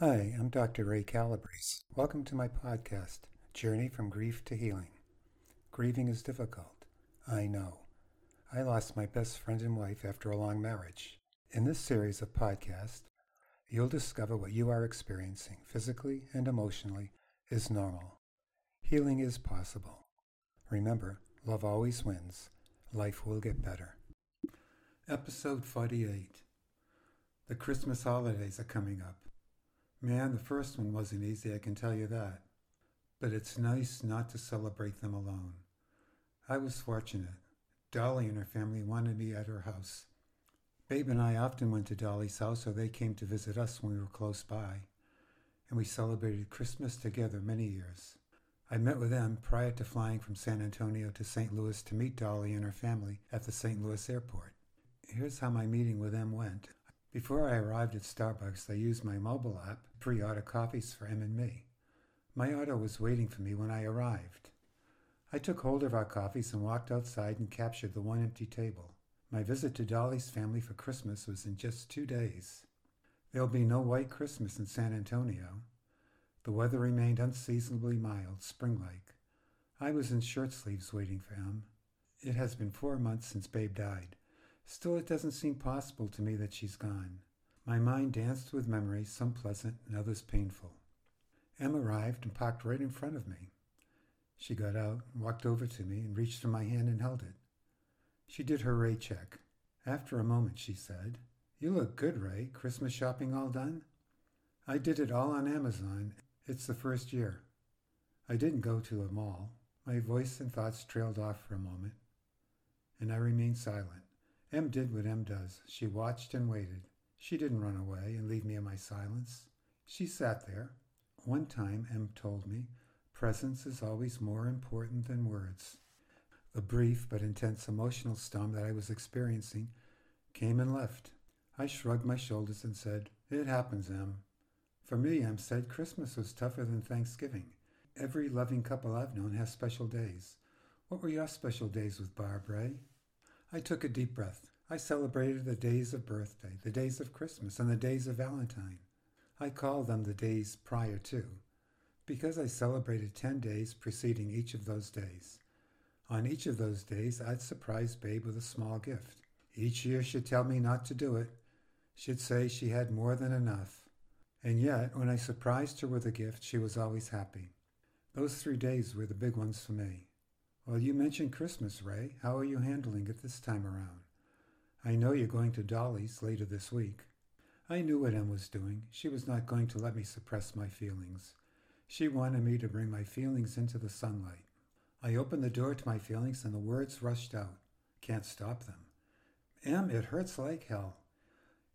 Hi, I'm Dr. Ray Calabrese. Welcome to my podcast, Journey from Grief to Healing. Grieving is difficult. I know. I lost my best friend and wife after a long marriage. In this series of podcasts, you'll discover what you are experiencing physically and emotionally is normal. Healing is possible. Remember, love always wins. Life will get better. Episode 48 The Christmas holidays are coming up. Man, the first one wasn't easy, I can tell you that. But it's nice not to celebrate them alone. I was fortunate. Dolly and her family wanted me at her house. Babe and I often went to Dolly's house, or they came to visit us when we were close by, and we celebrated Christmas together many years. I met with them prior to flying from San Antonio to St. Louis to meet Dolly and her family at the St. Louis airport. Here's how my meeting with them went. Before I arrived at Starbucks, I used my mobile app to pre-order coffees for Em and me. My auto was waiting for me when I arrived. I took hold of our coffees and walked outside and captured the one empty table. My visit to Dolly's family for Christmas was in just two days. There'll be no white Christmas in San Antonio. The weather remained unseasonably mild, spring-like. I was in shirt sleeves waiting for him. It has been four months since Babe died. Still, it doesn't seem possible to me that she's gone. My mind danced with memories, some pleasant and others painful. Em arrived and parked right in front of me. She got out, walked over to me, and reached for my hand and held it. She did her Ray check. After a moment, she said, You look good, Ray. Christmas shopping all done? I did it all on Amazon. It's the first year. I didn't go to a mall. My voice and thoughts trailed off for a moment, and I remained silent. Em did what Em does. She watched and waited. She didn't run away and leave me in my silence. She sat there. One time, Em told me, presence is always more important than words. The brief but intense emotional storm that I was experiencing came and left. I shrugged my shoulders and said, It happens, Em. For me, Em said, Christmas was tougher than Thanksgiving. Every loving couple I've known has special days. What were your special days with Barb, Ray? I took a deep breath. I celebrated the days of birthday, the days of Christmas, and the days of Valentine. I call them the days prior to, because I celebrated 10 days preceding each of those days. On each of those days, I'd surprise Babe with a small gift. Each year she'd tell me not to do it. She'd say she had more than enough. And yet, when I surprised her with a gift, she was always happy. Those three days were the big ones for me. Well, you mentioned Christmas, Ray. How are you handling it this time around? I know you're going to Dolly's later this week. I knew what Em was doing. She was not going to let me suppress my feelings. She wanted me to bring my feelings into the sunlight. I opened the door to my feelings and the words rushed out. Can't stop them. Em, it hurts like hell.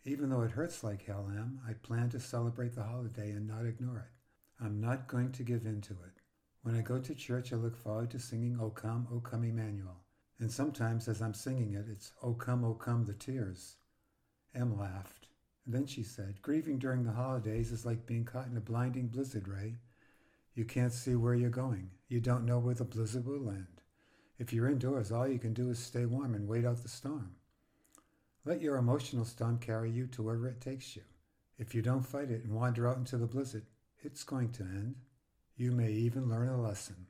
Even though it hurts like hell, Em, I plan to celebrate the holiday and not ignore it. I'm not going to give in to it. When I go to church, I look forward to singing O Come, O Come Emmanuel. And sometimes as I'm singing it, it's O Come, O Come the tears. Em laughed. And then she said, Grieving during the holidays is like being caught in a blinding blizzard, Ray. You can't see where you're going. You don't know where the blizzard will end. If you're indoors, all you can do is stay warm and wait out the storm. Let your emotional storm carry you to wherever it takes you. If you don't fight it and wander out into the blizzard, it's going to end. You may even learn a lesson.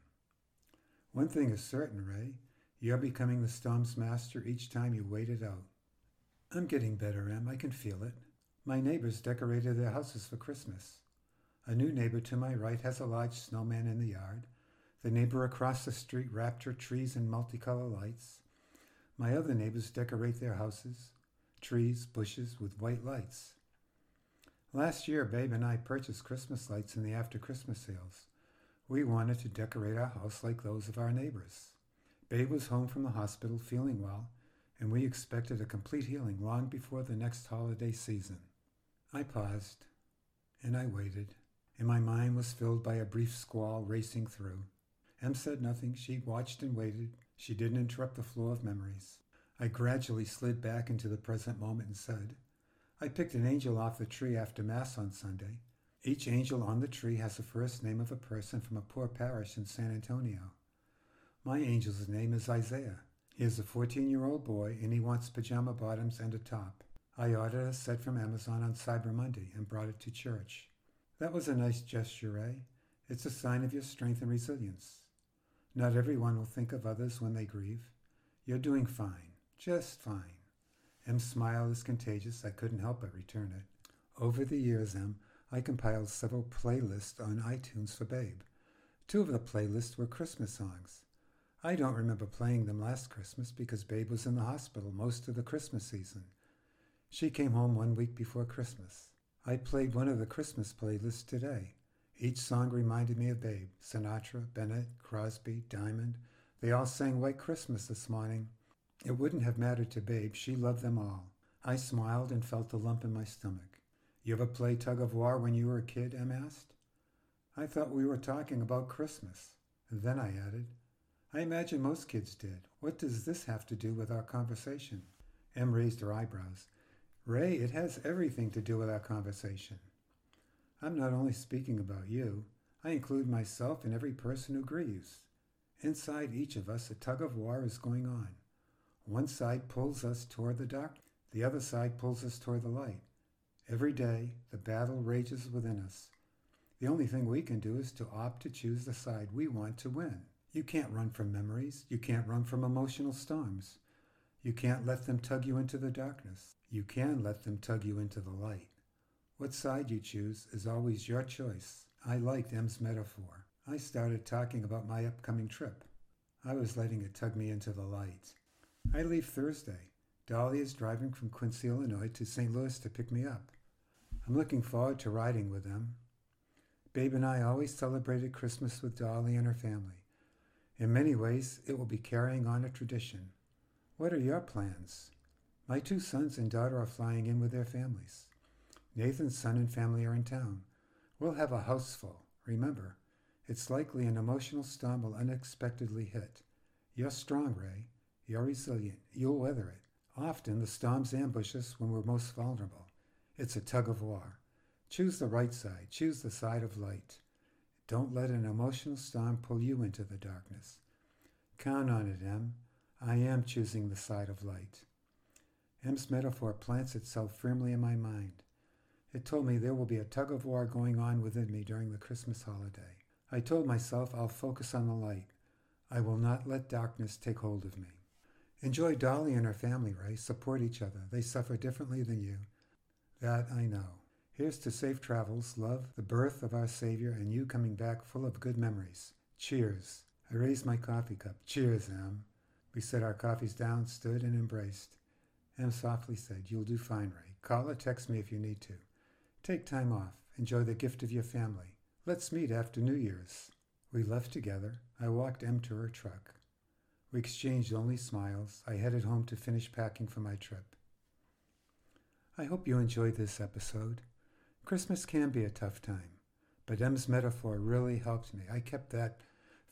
One thing is certain, Ray. You're becoming the storm's master each time you wait it out. I'm getting better, Em. I can feel it. My neighbors decorated their houses for Christmas. A new neighbor to my right has a large snowman in the yard. The neighbor across the street wrapped her trees in multicolor lights. My other neighbors decorate their houses, trees, bushes with white lights. Last year, Babe and I purchased Christmas lights in the after Christmas sales. We wanted to decorate our house like those of our neighbors. Babe was home from the hospital feeling well, and we expected a complete healing long before the next holiday season. I paused, and I waited, and my mind was filled by a brief squall racing through. Em said nothing. She watched and waited. She didn't interrupt the flow of memories. I gradually slid back into the present moment and said, I picked an angel off the tree after Mass on Sunday. Each angel on the tree has the first name of a person from a poor parish in San Antonio. My angel's name is Isaiah. He is a 14 year old boy and he wants pajama bottoms and a top. I ordered a set from Amazon on Cyber Monday and brought it to church. That was a nice gesture, Ray. It's a sign of your strength and resilience. Not everyone will think of others when they grieve. You're doing fine, just fine. M's smile is contagious. I couldn't help but return it. Over the years, M, I compiled several playlists on iTunes for Babe. Two of the playlists were Christmas songs. I don't remember playing them last Christmas because Babe was in the hospital most of the Christmas season. She came home one week before Christmas. I played one of the Christmas playlists today. Each song reminded me of Babe. Sinatra, Bennett, Crosby, Diamond. They all sang White Christmas this morning. It wouldn't have mattered to Babe. She loved them all. I smiled and felt a lump in my stomach. You ever play tug of war when you were a kid? Em asked. I thought we were talking about Christmas. And then I added, I imagine most kids did. What does this have to do with our conversation? Em raised her eyebrows. Ray, it has everything to do with our conversation. I'm not only speaking about you, I include myself and every person who grieves. Inside each of us, a tug of war is going on. One side pulls us toward the dark, the other side pulls us toward the light. Every day, the battle rages within us. The only thing we can do is to opt to choose the side we want to win. You can't run from memories. You can't run from emotional storms. You can't let them tug you into the darkness. You can let them tug you into the light. What side you choose is always your choice. I liked M's metaphor. I started talking about my upcoming trip. I was letting it tug me into the light. I leave Thursday. Dolly is driving from Quincy, Illinois to St. Louis to pick me up. I'm looking forward to riding with them. Babe and I always celebrated Christmas with Dolly and her family. In many ways, it will be carrying on a tradition. What are your plans? My two sons and daughter are flying in with their families. Nathan's son and family are in town. We'll have a house full. Remember, it's likely an emotional storm will unexpectedly hit. You're strong, Ray. You're resilient. You'll weather it. Often the storms ambush us when we're most vulnerable. It's a tug of war. Choose the right side. Choose the side of light. Don't let an emotional storm pull you into the darkness. Count on it, Em. I am choosing the side of light. M's metaphor plants itself firmly in my mind. It told me there will be a tug of war going on within me during the Christmas holiday. I told myself I'll focus on the light. I will not let darkness take hold of me. Enjoy Dolly and her family, Ray. Support each other. They suffer differently than you. That I know. Here's to safe travels, love, the birth of our Savior, and you coming back full of good memories. Cheers. I raised my coffee cup. Cheers, Em. We set our coffees down, stood, and embraced. Em softly said, You'll do fine, Ray. Call or text me if you need to. Take time off. Enjoy the gift of your family. Let's meet after New Year's. We left together. I walked Em to her truck. We exchanged only smiles. I headed home to finish packing for my trip. I hope you enjoyed this episode. Christmas can be a tough time, but Em's metaphor really helped me. I kept that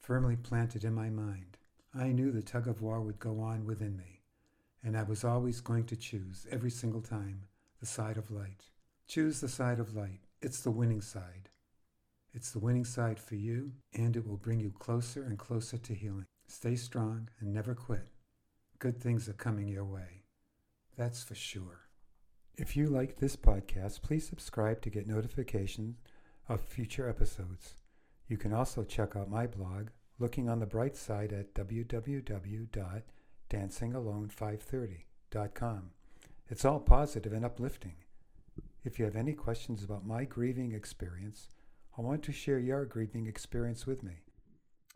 firmly planted in my mind. I knew the tug of war would go on within me, and I was always going to choose, every single time, the side of light. Choose the side of light. It's the winning side. It's the winning side for you, and it will bring you closer and closer to healing. Stay strong and never quit. Good things are coming your way. That's for sure. If you like this podcast, please subscribe to get notifications of future episodes. You can also check out my blog, Looking on the Bright Side, at www.dancingalone530.com. It's all positive and uplifting. If you have any questions about my grieving experience I want to share your grieving experience with me,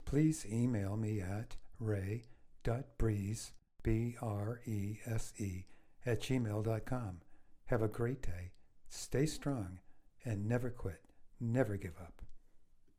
please email me at ray.breeze, B-R-E-S-E, at gmail.com. Have a great day, stay strong, and never quit, never give up.